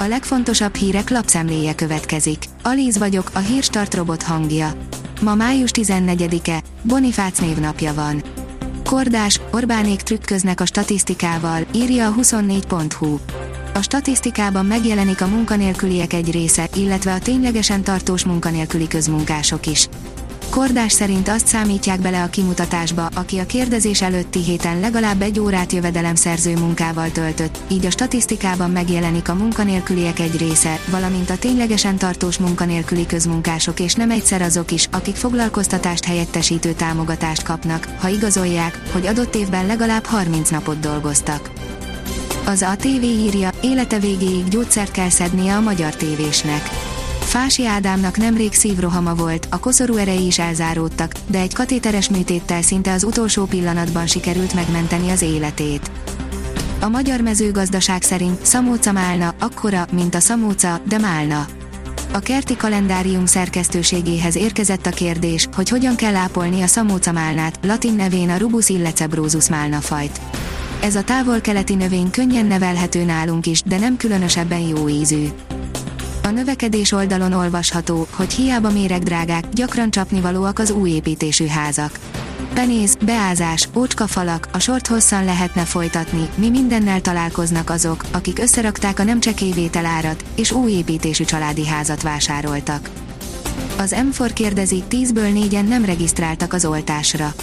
A legfontosabb hírek lapszemléje következik. Alíz vagyok, a hírstart robot hangja. Ma május 14-e, Bonifác névnapja van. Kordás, Orbánék trükköznek a statisztikával, írja a 24.hu. A statisztikában megjelenik a munkanélküliek egy része, illetve a ténylegesen tartós munkanélküli közmunkások is. Kordás szerint azt számítják bele a kimutatásba, aki a kérdezés előtti héten legalább egy órát jövedelemszerző munkával töltött, így a statisztikában megjelenik a munkanélküliek egy része, valamint a ténylegesen tartós munkanélküli közmunkások és nem egyszer azok is, akik foglalkoztatást helyettesítő támogatást kapnak, ha igazolják, hogy adott évben legalább 30 napot dolgoztak. Az ATV írja, élete végéig gyógyszert kell szednie a magyar tévésnek Fási Ádámnak nemrég szívrohama volt, a koszorú erei is elzáródtak, de egy katéteres műtéttel szinte az utolsó pillanatban sikerült megmenteni az életét. A magyar mezőgazdaság szerint Szamóca málna, akkora, mint a Szamóca, de málna. A kerti kalendárium szerkesztőségéhez érkezett a kérdés, hogy hogyan kell ápolni a Szamóca málnát, latin nevén a Rubus illecebrosus málnafajt. Ez a távol-keleti növény könnyen nevelhető nálunk is, de nem különösebben jó ízű. A növekedés oldalon olvasható, hogy hiába méregdrágák, gyakran csapnivalóak az új építésű házak. Penéz, beázás, ócskafalak, a sort hosszan lehetne folytatni, mi mindennel találkoznak azok, akik összerakták a nem csekély árat, és új építésű családi házat vásároltak. Az M4 kérdezi, 10-ből 4-en nem regisztráltak az oltásra.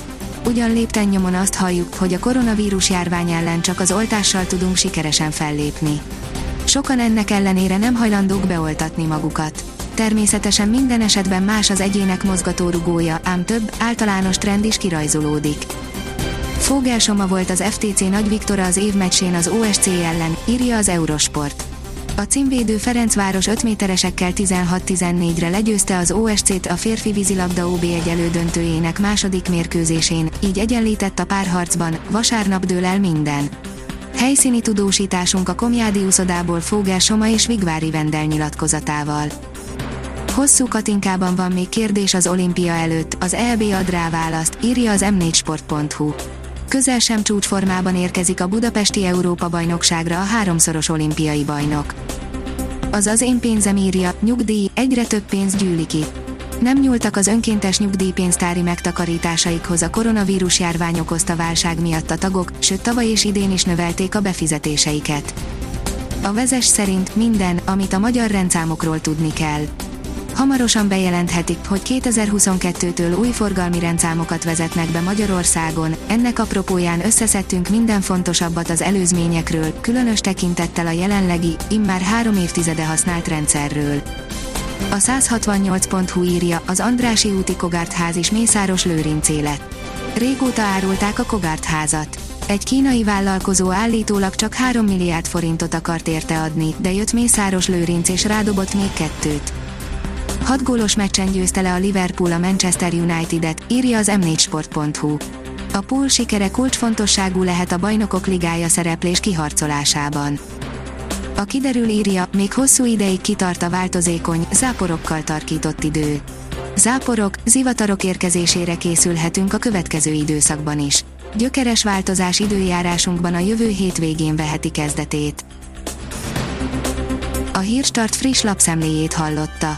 Ugyan lépten nyomon azt halljuk, hogy a koronavírus járvány ellen csak az oltással tudunk sikeresen fellépni. Sokan ennek ellenére nem hajlandók beoltatni magukat. Természetesen minden esetben más az egyének mozgatórugója, ám több, általános trend is kirajzolódik. Fogelsoma volt az FTC Nagy Viktora az évmeccsén az OSC ellen, írja az Eurosport. A címvédő Ferencváros 5 méteresekkel 16-14-re legyőzte az OSC-t a férfi vízilabda OB egy elődöntőjének második mérkőzésén, így egyenlített a párharcban, vasárnap dől el minden. Helyszíni tudósításunk a Komjádi úszodából Fogel Soma és Vigvári Vendel nyilatkozatával. Hosszú katinkában van még kérdés az olimpia előtt, az EB ad rá választ, írja az m4sport.hu. Közel sem csúcsformában érkezik a budapesti Európa-bajnokságra a háromszoros olimpiai bajnok. Az az én pénzem írja, nyugdíj, egyre több pénz gyűlik ki nem nyúltak az önkéntes nyugdíjpénztári megtakarításaikhoz a koronavírus járvány okozta válság miatt a tagok, sőt tavaly és idén is növelték a befizetéseiket. A vezes szerint minden, amit a magyar rendszámokról tudni kell. Hamarosan bejelenthetik, hogy 2022-től új forgalmi rendszámokat vezetnek be Magyarországon, ennek apropóján összeszedtünk minden fontosabbat az előzményekről, különös tekintettel a jelenlegi, immár három évtizede használt rendszerről. A 168.hu írja, az Andrási úti Kogárt ház is Mészáros Lőrincé lett. Régóta árulták a Kogárt házat. Egy kínai vállalkozó állítólag csak 3 milliárd forintot akart érte adni, de jött Mészáros Lőrinc és rádobott még kettőt. Hat gólos meccsen győzte le a Liverpool a Manchester United-et, írja az m4sport.hu. A pool sikere kulcsfontosságú lehet a bajnokok ligája szereplés kiharcolásában. A kiderül írja, még hosszú ideig kitart a változékony, záporokkal tarkított idő. Záporok, zivatarok érkezésére készülhetünk a következő időszakban is. Gyökeres változás időjárásunkban a jövő hétvégén veheti kezdetét. A Hírstart friss lapszemléjét hallotta.